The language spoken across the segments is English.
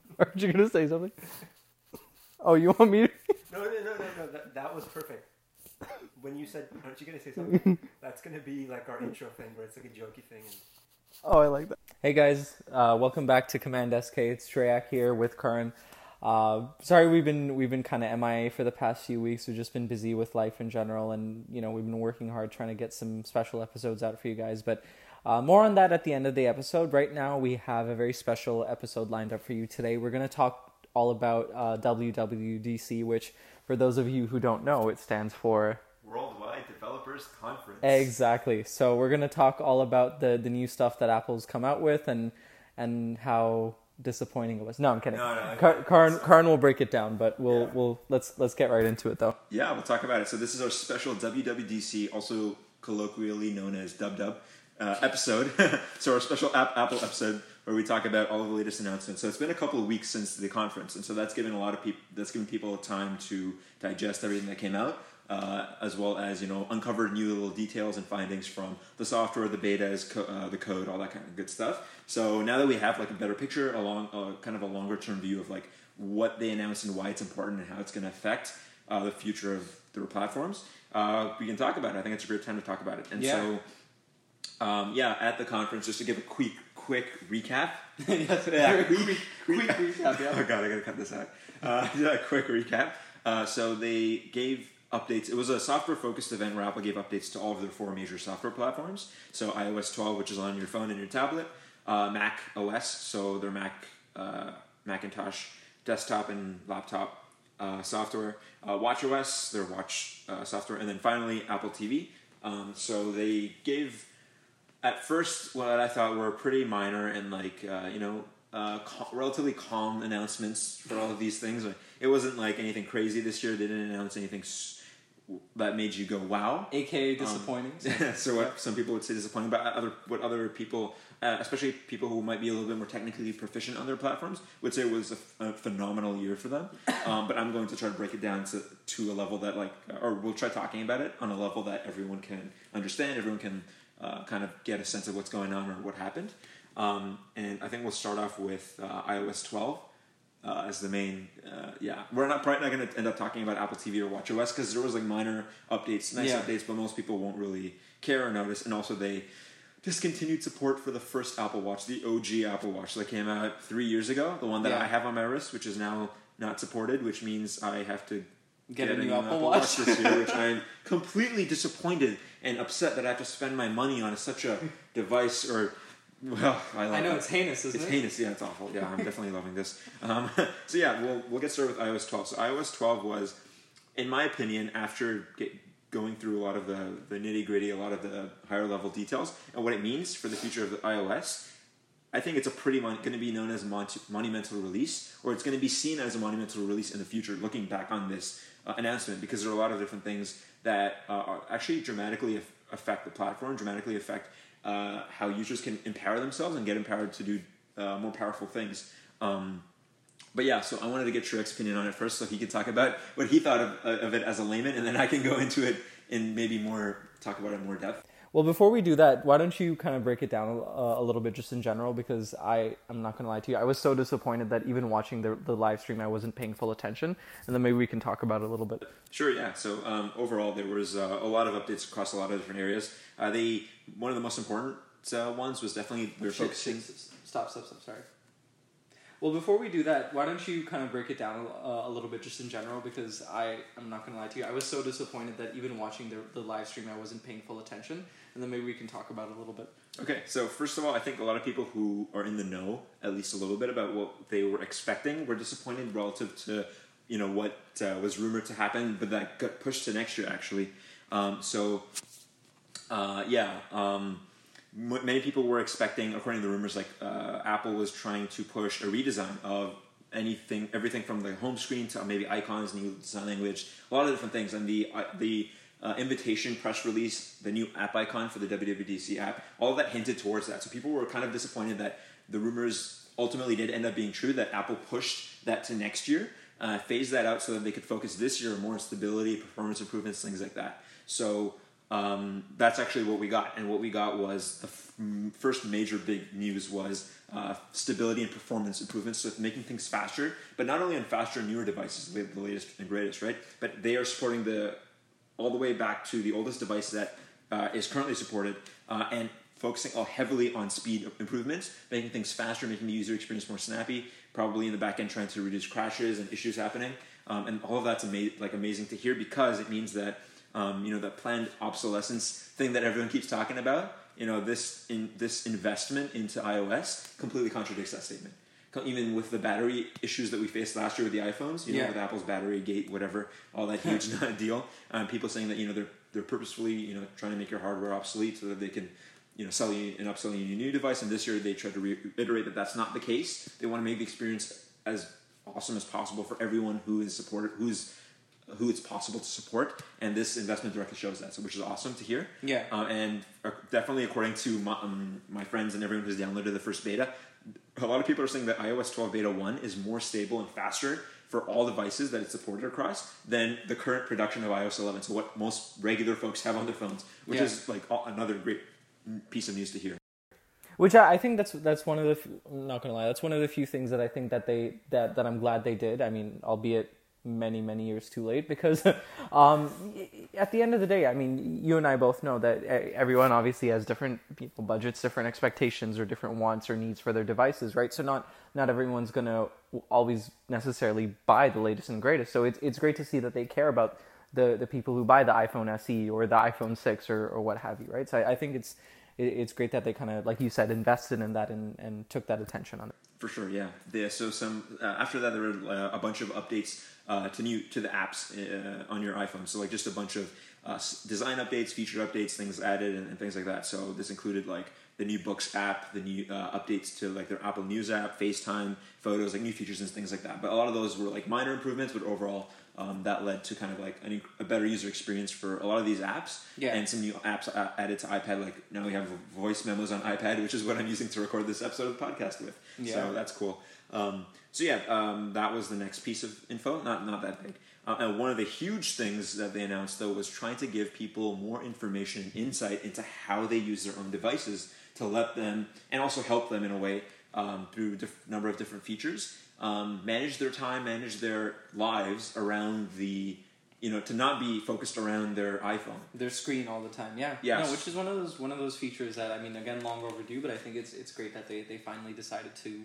Aren't you gonna say something? Oh, you want me? To... No, no, no, no, no. That, that was perfect. When you said, "Aren't you gonna say something?" That's gonna be like our intro thing, where it's like a jokey thing. And... Oh, I like that. Hey guys, uh, welcome back to Command SK. It's Shreyak here with Karan. Uh, sorry, we've been we've been kind of MIA for the past few weeks. We've just been busy with life in general, and you know we've been working hard trying to get some special episodes out for you guys. But uh, more on that at the end of the episode. Right now, we have a very special episode lined up for you today. We're going to talk all about uh, WWDC, which, for those of you who don't know, it stands for Worldwide Developers Conference. Exactly. So we're going to talk all about the the new stuff that Apple's come out with and and how disappointing it was. No, I'm kidding. No, no, Car- Karan, it's- Karan will break it down, but we'll Yeah. we'll let's let's get right into it though. Yeah, we'll talk about it. So this is our special WWDC, also colloquially known as Dub Dub, uh, episode. so our special app, Apple episode where we talk about all of the latest announcements. So it's been a couple of weeks since the conference, and so that's given a lot of people that's given people time to digest everything that came out. Uh, as well as you know, uncover new little details and findings from the software, the betas, co- uh, the code, all that kind of good stuff. So now that we have like a better picture, along uh, kind of a longer term view of like what they announced and why it's important and how it's going to affect uh, the future of their platforms, uh, we can talk about it. I think it's a great time to talk about it. And Yeah. so, um, yeah, at the conference, just to give a quick quick recap. yes, Yeah, quick, quick, quick recap. Oh Yeah. god, I gotta cut this out. Uh, yeah, quick recap. Uh, so they gave updates. It was a software-focused event where Apple gave updates to all of their four major software platforms. So iOS 12, which is on your phone and your tablet, uh, Mac OS, so their Mac uh, Macintosh desktop and laptop uh, software, uh, Watch OS, their watch uh, software, and then finally Apple TV. Um, so they gave at first what I thought were pretty minor and like uh, you know uh, cal- relatively calm announcements for all of these things. Like, It wasn't like anything crazy this year. They didn't announce anything s- that made you go wow. AKA disappointing. so what some people would say disappointing, but other what other people, uh, especially people who might be a little bit more technically proficient on their platforms, would say it was a, f- a phenomenal year for them. Um, but I'm going to try to break it down to to a level that like, or we'll try talking about it on a level that everyone can understand. Everyone can uh, kind of get a sense of what's going on or what happened. Um, and I think we'll start off with uh, iOS 12 uh, as the main. Uh, yeah, we're not probably not going to end up talking about Apple TV or WatchOS because there was like minor updates, nice Yeah. updates, but most people won't really care or notice. And also, they discontinued support for the first Apple Watch, the OG Apple Watch that came out three years ago, the one that Yeah. I have on my wrist, which is now not supported, which means I have to Get a new Apple Watch. this year, which I'm completely disappointed and upset that I have to spend my money on such a device or. Well, I, love I know it. it's heinous, isn't It's it? heinous. Yeah, it's awful. Yeah, I'm definitely loving this. Um, so yeah, we'll we'll get started with iOS 12. So iOS 12 was, in my opinion, after get, going through a lot of the the nitty gritty, a lot of the higher level details, and what it means for the future of the iOS. I think it's a pretty mon- going to be known as a mon- monumental release, or it's going to be seen as a monumental release in the future. Looking back on this uh, announcement, because there are a lot of different things that uh, are actually dramatically aff- affect the platform, dramatically affect uh, how users can empower themselves and get empowered to do uh, more powerful things. Um, but yeah, so I wanted to get Shreyak's opinion on it first, so he could talk about what he thought of, uh, of it as a layman, and then I can go into it and maybe more talk about it more depth. Well, before we do that, why don't you kind of break it down a, a little bit just in general? Because I, I'm not going to lie to you, I was so disappointed that even watching the, the live stream, I wasn't paying full attention. And then maybe we can talk about it a little bit. Sure, yeah. So um, overall, there was uh, a lot of updates across a lot of different areas. Uh, the one of the most important uh, ones was definitely we were focusing. Stop, stop, stop. Sorry. Well, before we do that, why don't you kind of break it down uh, a little bit just in general? Because I, I'm not going to lie to you, I was so disappointed that even watching the, the live stream, I wasn't paying full attention. And then maybe we can talk about it a little bit. Okay, so first of all, I think a lot of people who are in the know, at least a little bit about what they were expecting, were disappointed relative to you know what uh, was rumored to happen, but that got pushed to next year actually. Um, so uh, yeah, um, m- many people were expecting, according to the rumors, like uh, Apple was trying to push a redesign of anything, everything from the home screen to maybe icons, new design language, a lot of different things, and the uh, the uh, invitation press release, the new app icon for the WWDC app, all that hinted towards that. So people were kind of disappointed that the rumors ultimately did end up being true. That Apple pushed that to next year, uh, phased that out so that they could focus this year more on stability, performance improvements, things like that. So um, that's actually what we got. And what we got was the f- first major big news was uh, stability and performance improvements, so making things faster, but not only on faster, newer devices, the latest and greatest, right? But they are supporting the all the way back to the oldest device that uh, is currently supported, uh, and focusing all heavily on speed improvements, making things faster, making the user experience more snappy. Probably in the back end, trying to reduce crashes and issues happening, um, and all of that's ama- like amazing to hear because it means that um, you know that planned obsolescence thing that everyone keeps talking about. You know this in this investment into iOS completely contradicts that statement. Even with the battery issues that we faced last year with the iPhones, you know, Yeah. with Apple's battery gate, whatever, all that huge deal, um, people saying that you know they're they're purposefully you know trying to make your hardware obsolete so that they can you know sell you and upsell you a new device. And this year they tried to reiterate that that's not the case. They want to make the experience as awesome as possible for everyone who is supported, who's who it's possible to support, and this investment directly shows that, so which is awesome to hear. Yeah. Uh, and definitely, according to my, um, my friends and everyone who's downloaded the first beta, a lot of people are saying that iOS 12 beta 1 is more stable and faster for all devices that it's supported across than the current production of iOS 11. So what most regular folks have on their phones, which Yeah. is like another great piece of news to hear. Which I, I think that's that's one of the f- I'm not gonna lie that's one of the few things that I think that they that that I'm glad they did. I mean, albeit many many years too late because um, at the end of the day, I mean, you and I both know that everyone obviously has different people budgets, different expectations, or different wants or needs for their devices, right? So not not everyone's gonna always necessarily buy the latest and greatest. So it's it's great to see that they care about the the people who buy the iPhone SE or the iPhone six or or what have you, right? So I, I think it's it, it's great that they kind of like you said invested in that and, and took that attention on it. For sure, yeah. So some uh, after that, there were uh, a bunch of updates uh, to new to the apps uh, on your iPhone. So like just a bunch of uh, design updates, feature updates, things added, and, and things like that. So this included like the new Books app, the new uh, updates to like their Apple News app, FaceTime, photos, like new features and things like that. But a lot of those were like minor improvements, but overall. Um, that led to kind of like an, a better user experience for a lot of these apps, Yeah. and some new apps added to iPad. Like now we have voice memos on iPad, which is what I'm using to record this episode of the podcast with. Yeah. So that's cool. Um, so yeah, um, that was the next piece of info. Not not that big. Uh, and one of the huge things that they announced though was trying to give people more information and insight into how they use their own devices to let them and also help them in a way um, through a diff- number of different features um, manage their time, manage their lives around the you know to not be focused around their iPhone. Their screen all the time, yeah. Yes. No, which is one of those one of those features that I mean, again, long overdue, but I think it's it's great that they they finally decided to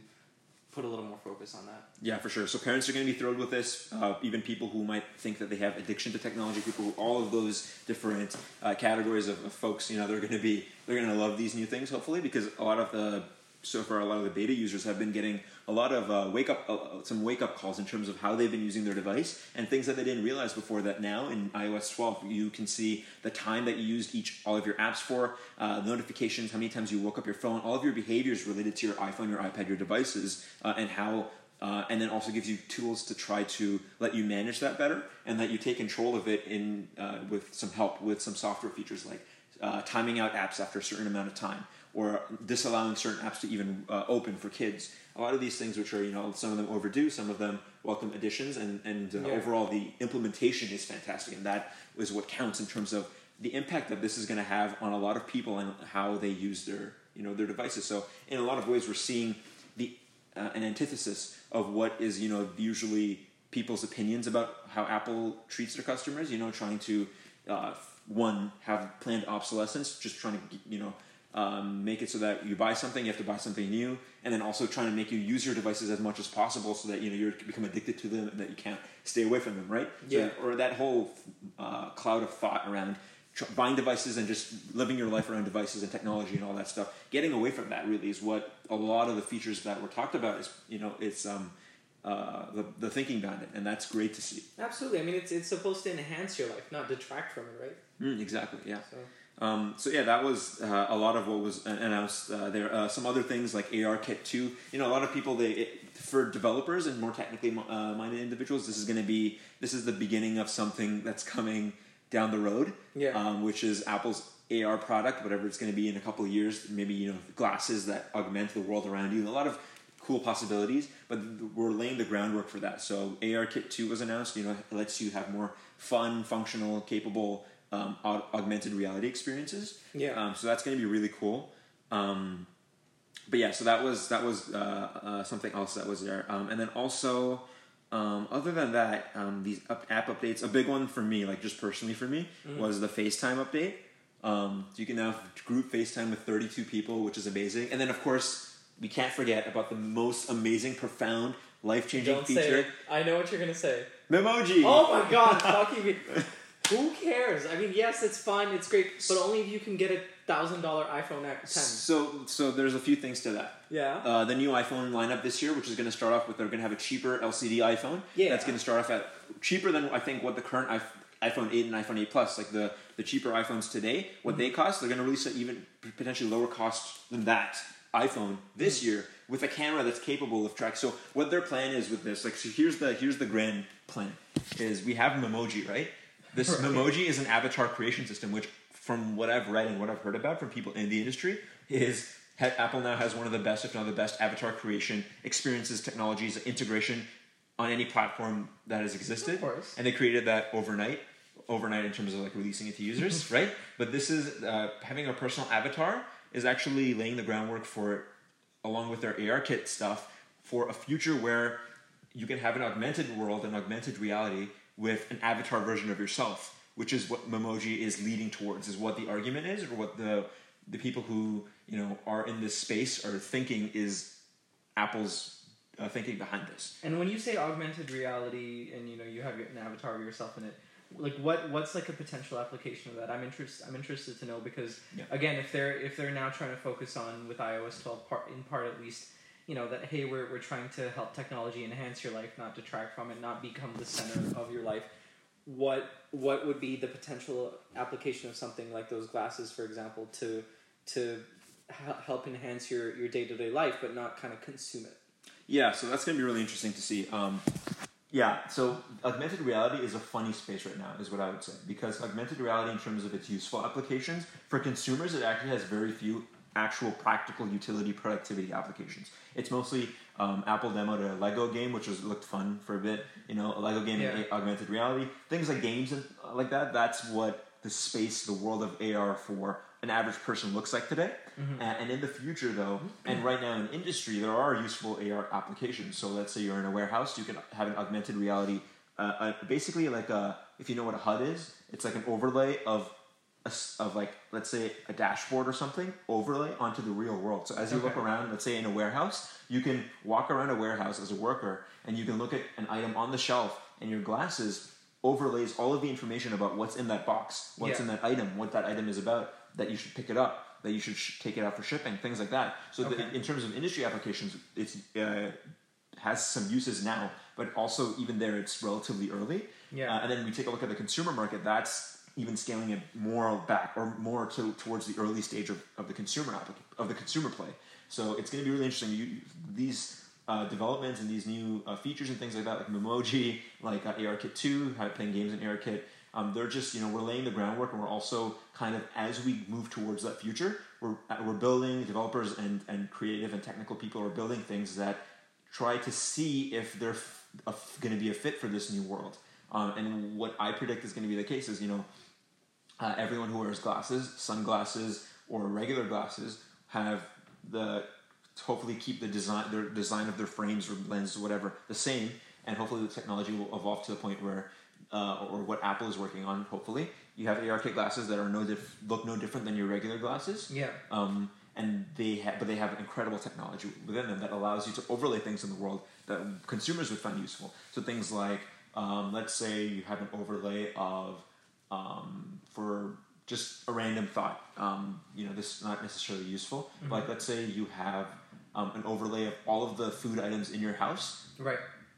put a little more focus on that. Yeah, for sure. So parents are going to be thrilled with this. Uh, even people who might think that they have addiction to technology, people, all of those different uh, categories of, of folks, you know, they're going to be they're going to love these new things. Hopefully, because a lot of the so far a lot of the beta users have been getting a lot of uh, wake up uh, some wake up calls in terms of how they've been using their device and things that they didn't realize before that now in iOS 12 you can see the time that you used each all of your apps for uh, notifications how many times you woke up your phone all of your behaviors related to your iPhone your iPad your devices uh, and how uh, and then also gives you tools to try to let you manage that better and that you take control of it in uh, with some help with some software features like uh, timing out apps after a certain amount of time or disallowing certain apps to even uh, open for kids. A lot of these things, which are you know some of them overdue, some of them welcome additions, and and uh, Yeah. overall the implementation is fantastic, and that is what counts in terms of the impact that this is going to have on a lot of people and how they use their you know their devices. So in a lot of ways, we're seeing the uh, an antithesis of what is you know usually people's opinions about how Apple treats their customers. You know, trying to uh, one have planned obsolescence, just trying to you know um, make it so that you buy something, you have to buy something new, and then also trying to make you use your devices as much as possible, so that you know you become addicted to them and that you can't stay away from them, right? So- Yeah. or that whole uh, cloud of thought around tr- buying devices and just living your life around devices and technology and all that stuff. Getting away from that really is what a lot of the features that were talked about is. You know, it's um, uh, the the thinking behind it, and that's great to see. Absolutely. I mean, it's it's supposed to enhance your life, not detract from it, right? Mm, exactly. Yeah. So Um, so yeah, that was uh, a lot of what was announced uh, there. Uh, some other things like ARKit two. You know, a lot of people they it, for developers and more technically uh, minded individuals, this is going to be this is the beginning of something that's coming down the road. Yeah. Um, which is Apple's AR product, whatever it's going to be in a couple of years. Maybe you know glasses that augment the world around you. A lot of cool possibilities, but we're laying the groundwork for that. So ARKit two was announced. You know, it lets you have more fun, functional, capable um, aug- augmented reality experiences. Yeah. Um, so that's going to be really cool. Um, but yeah, so that was that was uh, uh, something else that was there, um, and then also. Um, other than that, um, these up, app updates, a big one for me, like just personally for me, was the FaceTime update. Um, so you can now group FaceTime with 32 people, which is amazing. And then, of course, we can't forget about the most amazing, profound, life changing feature. I know what you're gonna say. Memoji. Oh my god, fucking. Who cares? I mean, yes, it's fine, it's great, but only if you can get a thousand dollar iPhone X 10. So, so there's a few things to that. Yeah. Uh, the new iPhone lineup this year, which is going to start off with, they're going to have a cheaper LCD iPhone. Yeah. That's going to start off at cheaper than I think what the current iPhone 8 and iPhone 8 Plus, like the, the cheaper iPhones today, what they cost, they're going to release an even potentially lower cost than that iPhone this year with a camera that's capable of track. So what their plan is with this, like, so here's the here's the grand plan: is we have Memoji, right? This Right. Memoji is an avatar creation system, which, from what I've read and what I've heard about from people in the industry, is Apple now has one of the best, if not the best, avatar creation experiences, technologies, integration on any platform that has existed. Of course. And they created that overnight, overnight in terms of like releasing it to users, right? But this is uh, having a personal avatar is actually laying the groundwork for, along with their ARKit stuff, for a future where you can have an augmented world, an augmented reality with an avatar version of yourself, which is what Memoji is leading towards, is what the argument is, or what the the people who you know are in this space are thinking is Apple's uh, thinking behind this. And when you say augmented reality, and you know you have an avatar of yourself in it, like what what's like a potential application of that? I'm interested. I'm interested to know because Yeah. again, if they're if they're now trying to focus on with iOS 12 part in part at least, you know that hey we're we're trying to help technology enhance your life, not detract from it, not become the center of your life. What what would be the potential application of something like those glasses, for example, to to hel- help enhance your your day to day life, but not kind of consume it? Yeah, so that's going to be really interesting to see. Um, yeah, so augmented reality is a funny space right now, is what I would say, because augmented reality, in terms of its useful applications, for consumers, it actually has very few actual practical utility productivity applications. It's mostly um, Apple demoed a Lego game, which was looked fun for a bit. You know, a Lego game in Yeah. a- augmented reality, things like games and uh, like that. That's what the space, the world of AR for an average person looks like today. Mm-hmm. A- And in the future, though, and right now in industry, there are useful AR applications. So let's say you're in a warehouse, you can have an augmented reality, uh, uh, basically like a, if you know what a HUD is, it's like an overlay of a of like let's say a dashboard or something overlay onto the real world. So as you look around, let's say in a warehouse, you can walk around a warehouse as a worker and you can look at an item on the shelf and your glasses overlays all of the information about what's in that box, what's Yeah. in that item, what that item is about, that you should pick it up, that you should sh- take it out for shipping, things like that. So the, in terms of industry applications, it uh, has some uses now, but also even there it's relatively early. Yeah. Uh, and then we take a look at the consumer market. That's even scaling it more back or more to, towards the early stage of, of the consumer applic- of the consumer play. So it's going to be really interesting. You, these uh, developments and these new uh, features and things like that, like Memoji, like uh, ARKit two, how playing games in ARKit. Um, they're just you know we're laying the groundwork, and we're also kind of as we move towards that future, we're uh, we're building developers and and creative and technical people are building things that try to see if they're f- going to be a fit for this new world. Um, and what I predict is going to be the case is, you know, uh, everyone who wears glasses, sunglasses, or regular glasses have the hopefully keep the design their design of their frames or lenses or whatever the same, and hopefully the technology will evolve to the point where, uh, or what Apple is working on. Hopefully, you have ARKit glasses that are no diff- look no different than your regular glasses. Yeah. Um, and they have, but they have incredible technology within them that allows you to overlay things in the world that consumers would find useful. So things like, um, let's say you have an overlay of, um, for just a random thought. Um, you know, this is not necessarily useful. But like, let's say you have um, an overlay of all of the food items in your house Right.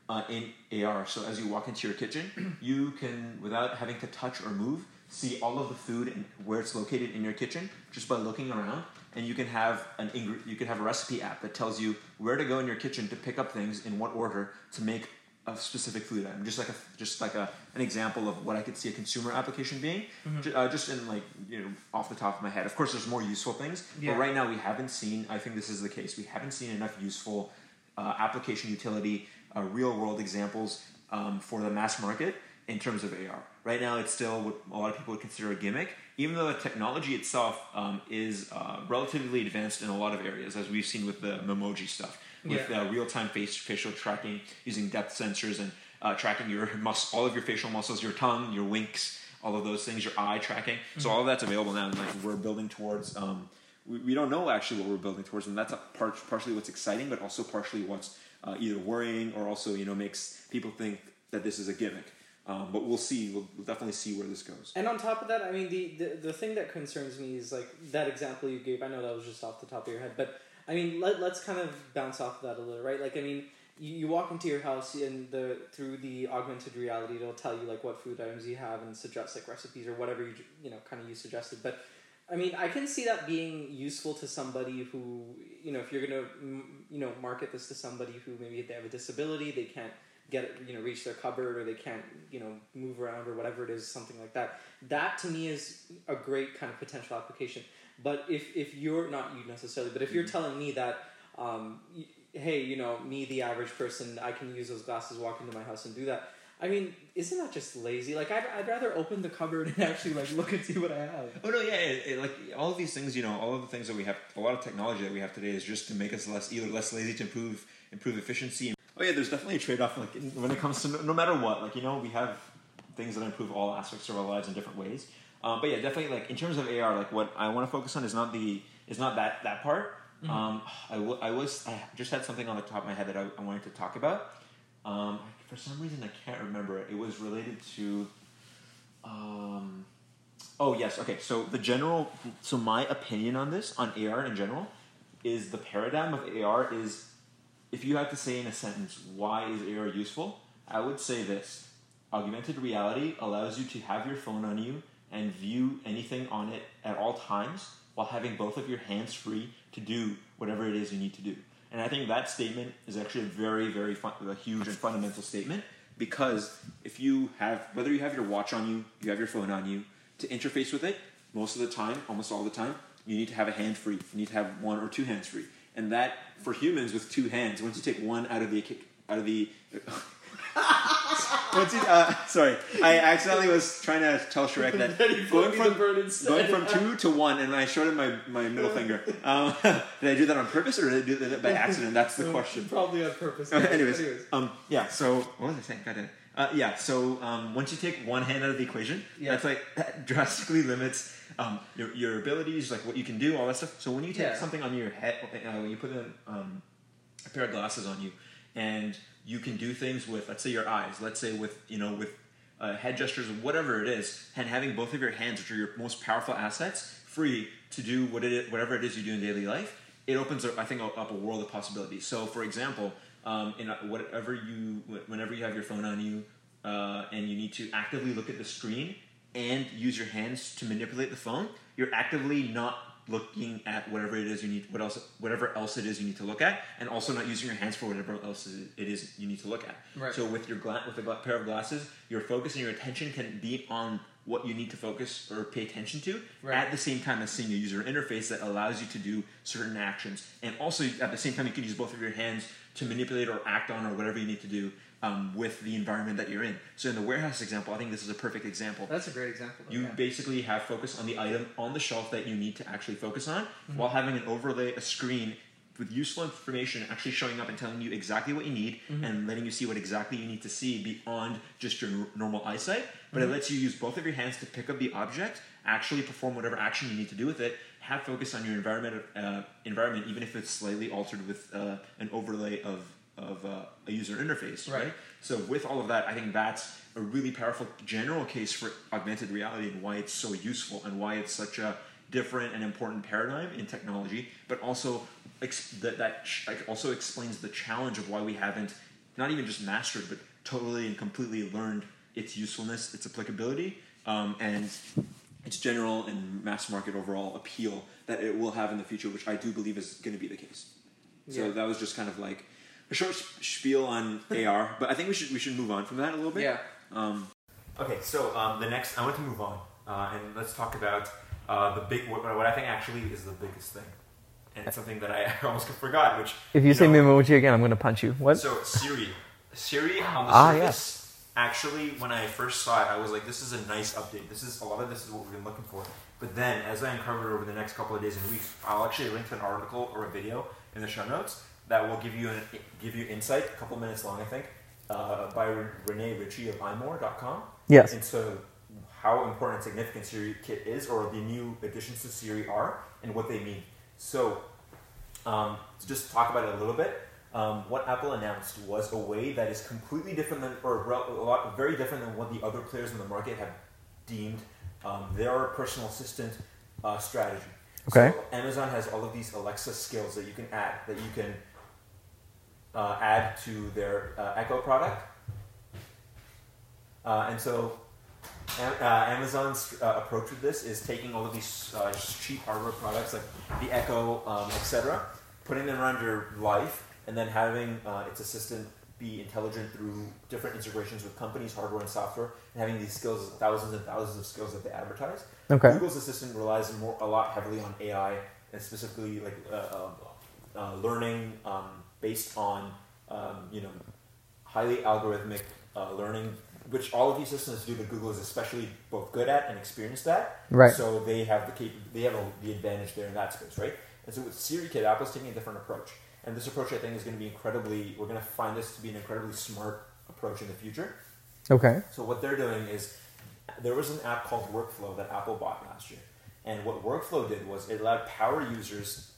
uh, in AR. So as you walk into your kitchen, you can, without having to touch or move, see all of the food and where it's located in your kitchen just by looking around. And you can have an ingre- you can have a recipe app that tells you where to go in your kitchen to pick up things in what order to make a specific food item. Just like a just like a an example of what I could see a consumer application being. Ju- uh, just in like you know off the top of my head. Of course, there's more useful things, Yeah. but right now we haven't seen. I think this is the case. We haven't seen enough useful uh, application utility, uh, real world examples um, for the mass market in terms of AR. Right now, it's still what a lot of people would consider a gimmick, even though the technology itself um, is uh, relatively advanced in a lot of areas, as we've seen with the Memoji stuff, with Yeah. uh, real-time face facial tracking using depth sensors and uh, tracking your mus- all of your facial muscles, your tongue, your winks, all of those things, your eye tracking. So all of that's available now, and like we're building towards. Um, we, we don't know actually what we're building towards, and that's a part, partially what's exciting, but also partially what's uh, either worrying or also you know makes people think that this is a gimmick. Um, but we'll see. We'll, we'll definitely see where this goes. And on top of that, I mean, the, the the thing that concerns me is like that example you gave. I know that was just off the top of your head, but I mean, let, let's kind of bounce off of that a little, right? Like, I mean, you, you walk into your house and the through the augmented reality, it'll tell you like what food items you have and suggest like recipes or whatever you you know kind of you suggested. But I mean, I can see that being useful to somebody who you know if you're gonna you know market this to somebody who maybe they have a disability, they can't get you know reach their cupboard or they can't you know move around or whatever it is something like that that to me is a great kind of potential application but if if you're not you necessarily but if you're telling me that um, y- hey you know me the average person i can use those glasses walk into my house and do that i mean isn't that just lazy like i'd, I'd rather open the cupboard and actually like look and see what i have Oh no, yeah, it, it, like all of these things, you know, all of the things that we have, a lot of technology that we have today is just to make us less, either less lazy to improve, improve efficiency. Oh yeah, there's definitely a trade-off. Like when it comes to no, no matter what, like you know, we have things that improve all aspects of our lives in different ways. Um, but yeah, definitely like in terms of AR, like what I want to focus on is not the is not that that part. Um, I, w- I was I just had something on the top of my head that I, I wanted to talk about. Um, for some reason, I can't remember. it. It was related to. Um, oh yes, okay. So the general, so my opinion on this, on AR in general, is the paradigm of AR is, if you had to say in a sentence, why is AR useful? I would say this: augmented reality allows you to have your phone on you and view anything on it at all times while having both of your hands free to do whatever it is you need to do. And I think that statement is actually a very, very fun, a huge and fundamental statement because if you have, whether you have your watch on you, you have your phone on you, to interface with it, most of the time, almost all the time, you need to have a hand free. You need to have one or two hands free. And that, for humans with two hands, once you take one out of the out of the once you, uh, sorry, I accidentally was trying to tell Shreyak that going put me the from going from two to one, and I showed him my, my middle finger. Um, did I do that on purpose or did I do that by accident? That's the question. probably on purpose Anyways, um, yeah. So what was I saying? It. Uh, yeah. So um, once you take one hand out of the equation, Yeah. that's like that drastically limits um, your your abilities, like what you can do, all that stuff. So when you take Yeah. something on your head, uh, when you put a, um, a pair of glasses on you, and you can do things with, let's say, your eyes. Let's say with you know with uh, head gestures, whatever it is, and having both of your hands, which are your most powerful assets, free to do what whatever it is you do in daily life, it opens, up, I think, up a world of possibilities. So, for example, um, in whatever you, whenever you have your phone on you, uh, and you need to actively look at the screen and use your hands to manipulate the phone, you're actively not looking at whatever it is you need, what else, whatever else it is you need to look at, and also not using your hands for whatever else it is you need to look at. Right. So with your gla- with a gla- pair of glasses, your focus and your attention can be on what you need to focus or pay attention to Right. at the same time as seeing a user interface that allows you to do certain actions. And also at the same time, you can use both of your hands to manipulate or act on or whatever you need to do um, with the environment that you're in. So in the warehouse example, I think this is a perfect example. that's a great example You yeah. basically have focus on the item on the shelf that you need to actually focus on, while having an overlay, a screen with useful information actually showing up and telling you exactly what you need and letting you see what exactly you need to see beyond just your n- normal eyesight. But it lets you use both of your hands to pick up the object, actually perform whatever action you need to do with it, have focus on your environment, uh, environment even if it's slightly altered with uh, an overlay of of uh, a user interface, Right. right? So with all of that, I think that's a really powerful general case for augmented reality and why it's so useful and why it's such a different and important paradigm in technology. But also ex- that that ch- also explains the challenge of why we haven't not even just mastered, but totally and completely learned its usefulness, its applicability, um, and its general and mass market overall appeal that it will have in the future, which I do believe is going to be the case. So that was just kind of like a short spiel on AR, but I think we should we should move on from that a little bit. yeah Um, okay, so um, the next I want to move on uh, and let's talk about uh, the big what, what I think actually is the biggest thing, and it's something that I almost forgot. Which if you, you say know, Memoji again i'm gonna punch you what so Siri, Siri on the Ah, surface actually, when I first saw it, I was like, this is a nice update. This is a lot of this is what we've been looking for. But then, as I uncovered over the next couple of days and weeks, I'll actually link to an article or a video in the show notes that will give you an, give you insight, a couple minutes long, I think, uh, by Rene Ritchie of imore.com. Yes. And so, how important and significant Siri Kit is, or the new additions to Siri are, and what they mean. So, um, to just talk about it a little bit, um, what Apple announced was a way that is completely different than, or a lot, very different than what the other players in the market have deemed um, their personal assistant uh, strategy. Okay. So Amazon has all of these Alexa skills that you can add, that you can uh, add to their uh, Echo product. Uh, and so uh, Amazon's uh, approach with this is taking all of these cheap hardware products like the Echo, um, etc., putting them around your life, and then having its assistant be intelligent through different integrations with companies, hardware and software, and having these skills, thousands and thousands of skills that they advertise. Okay. Google's assistant relies more, a lot heavily on AI and specifically like uh, uh, uh, learning um, based on um, you know highly algorithmic uh, learning, which all of these systems do, but Google is especially both good at and experienced at. Right. So they have the cap- they have a, the advantage there in that space, right? And so with Siri Kit, Apple's taking a different approach. And this approach, I think, is going to be incredibly, we're going to find this to be an incredibly smart approach in the future. Okay. So what they're doing is, there was an app called Workflow that Apple bought last year. And what Workflow did was it allowed power users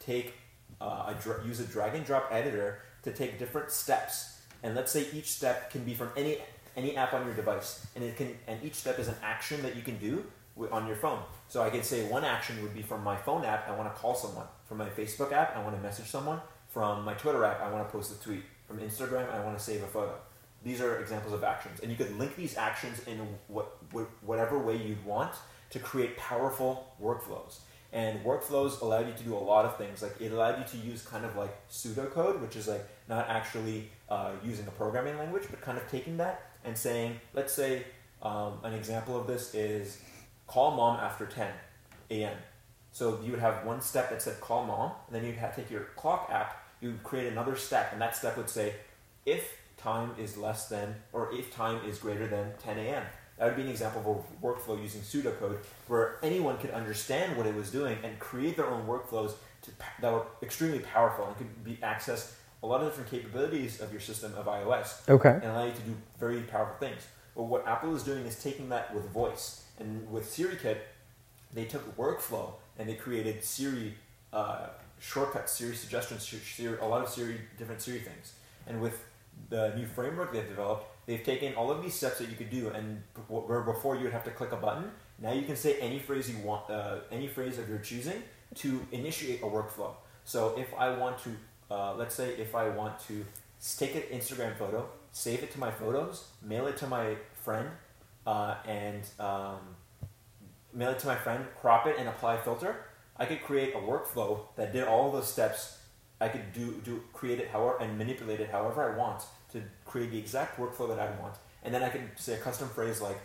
take uh, a, use a drag and drop editor to take different steps. And let's say each step can be from any any app on your device, and it can and each step is an action that you can do on your phone. So I can say one action would be from my phone app, I want to call someone. From my Facebook app, I want to message someone. From my Twitter app, I want to post a tweet. From Instagram, I want to save a photo. These are examples of actions, and you could link these actions in what, whatever way you'd want to create powerful workflows. And workflows allow you to do a lot of things. Like it allowed you to use kind of like pseudocode, which is like not actually uh, using a programming language, but kind of taking that and saying, let's say um, an example of this is call mom after 10 a.m. So you would have one step that said call mom, and then you'd have take your clock app you would create another step, and that step would say, if time is less than, or if time is greater than 10 a.m. That would be an example of a workflow using pseudocode where anyone could understand what it was doing and create their own workflows to, that were extremely powerful and could be accessed a lot of different capabilities of your system of iOS. Okay. And allow you to do very powerful things. But what Apple is doing is taking that with voice. And with SiriKit, they took workflow and they created Siri uh, shortcuts, Siri suggestions, Siri, a lot of Siri different Siri things. And with the new framework they've developed, they've taken all of these steps that you could do, and where before you would have to click a button, now you can say any phrase you want, uh, any phrase of your choosing to initiate a workflow. So if I want to, uh, let's say if I want to take an Instagram photo, save it to my photos, mail it to my friend, uh, and um, mail it to my friend, crop it, and apply a filter I could create a workflow that did all those steps. I could do, do create it however and manipulate it however I want to create the exact workflow that I want. And then I can say a custom phrase like,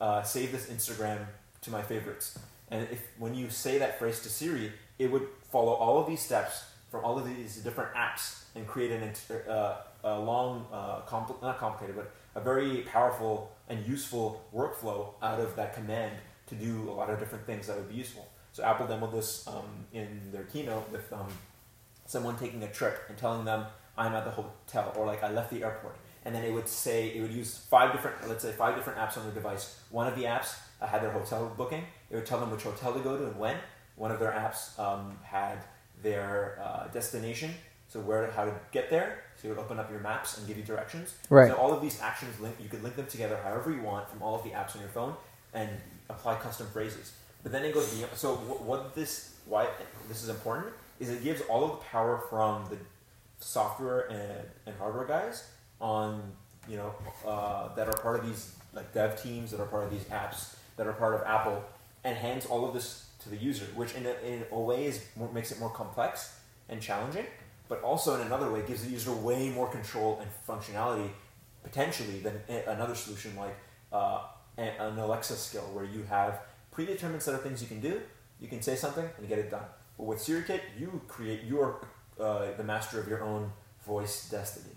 uh, save this Instagram to my favorites. And if when you say that phrase to Siri, it would follow all of these steps from all of these different apps and create an, uh, a long, uh, compl- not complicated, but a very powerful and useful workflow out of that command to do a lot of different things that would be useful. So Apple demoed this um, in their keynote with um, someone taking a trip and telling them, I'm at the hotel, or like I left the airport. And then it would say, it would use five different, let's say five different apps on their device. One of the apps uh, had their hotel booking. It would tell them which hotel to go to and when. One of their apps um, had their uh, destination, so where, how to get there. So it would open up your maps and give you directions. Right. So all of these actions, link, you could link them together however you want from all of the apps on your phone and apply custom phrases. But then it goes beyond. So what this why this is important is it gives all of the power from the software and, and hardware guys on you know uh, that are part of these like dev teams that are part of these apps that are part of Apple and hands all of this to the user, which in a, in a way is more, makes it more complex and challenging, but also in another way gives the user way more control and functionality potentially than another solution like uh, an Alexa skill where you have predetermined set of things you can do. You can say something and get it done. But with SiriKit, you create, you are uh, the master of your own voice destiny.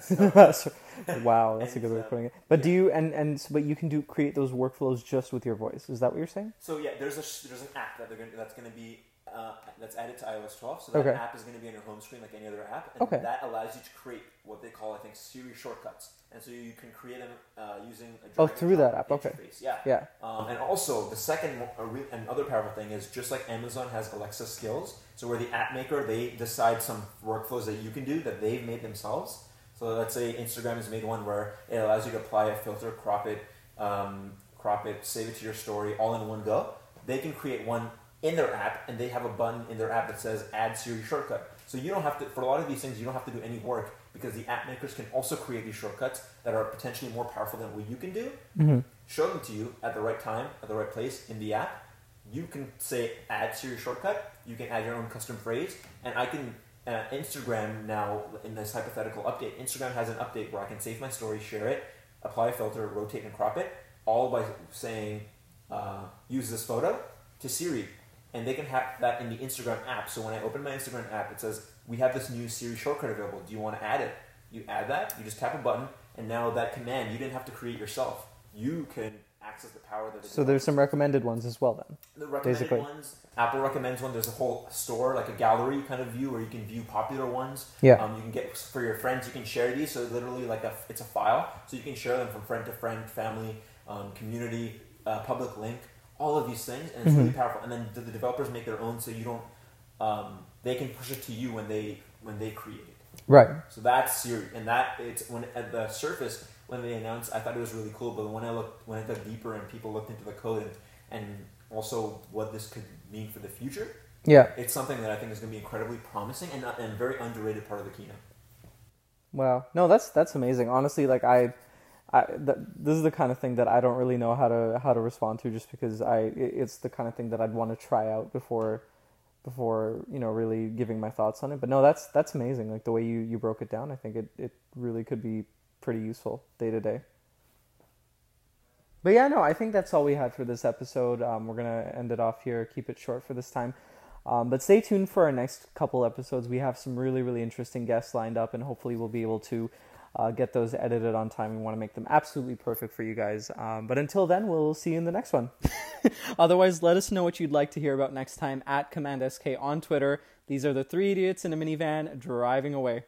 So, wow, that's a good way of putting it. But yeah. do you and and so- but you can do create those workflows just with your voice? Is that what you're saying? so yeah, there's a there's an app that they're gonna, that's going to be uh, that's added to iOS 12. So that Okay. app is going to be on your home screen like any other app, and Okay. that allows you to create what they call I think Siri shortcuts, and so you can create them uh, using a Oh, through that app, okay. interface. Yeah. Yeah. Um, and also, the second mo- a re- and other powerful thing is just like Amazon has Alexa skills, so where the app maker they decide some workflows that you can do that they've made themselves. So let's say Instagram has made one where it allows you to apply a filter, crop it, um, crop it, save it to your story, all in one go. They can create one in their app, and they have a button in their app that says Add Siri Shortcut. So you don't have to for a lot of these things, you don't have to do any work because the app makers can also create these shortcuts that are potentially more powerful than what you can do Mm-hmm. show them to you at the right time, at the right place in the app. You can say add Siri shortcut. You can add your own custom phrase, and I can. Uh, Instagram now in this hypothetical update, Instagram has an update where I can save my story, share it, apply a filter, rotate and crop it, all by saying uh, use this photo to Siri, and they can have that in the Instagram app. So when I open my Instagram app, it says we have this new Siri shortcut available. Do you want to add it? You add that. You just tap a button, and now that command you didn't have to create yourself. You can access the power that. So there's some recommended ones as well then. the recommended basically. ones. Apple recommends one. There's a whole store, like a gallery kind of view, where you can view popular ones. Yeah. Um, you can get for your friends. You can share these. So literally, like a, it's a file. So you can share them from friend to friend, family, um, community, uh, public link, all of these things, and it's really Mm-hmm. powerful. And then the, the developers make their own, so you don't. Um, they can push it to you when they when they create it. Right. So that's Siri, and that it's when at the surface when they announced, I thought it was really cool. But when I looked, when I dug deeper and people looked into the code and, and also what this could mean for the future, Yeah. it's something that I think is going to be incredibly promising and and very underrated part of the keynote. Wow. No, that's that's amazing. Honestly, like I, I th- this is the kind of thing that I don't really know how to how to respond to, just because I it- it's the kind of thing that I'd want to try out before, before you know really giving my thoughts on it. But no, that's that's amazing. Like the way you you broke it down, I think it it really could be pretty useful day to day. But yeah, no, I think that's all we had for this episode. Um, we're gonna end it off here, keep it short for this time. Um, but stay tuned for our next couple episodes. We have some really, really interesting guests lined up, and hopefully, we'll be able to uh, get those edited on time. We want to make them absolutely perfect for you guys. Um, but until then, we'll see you in the next one. Otherwise, let us know what you'd like to hear about next time at Command SK on Twitter. These are the three idiots in a minivan driving away.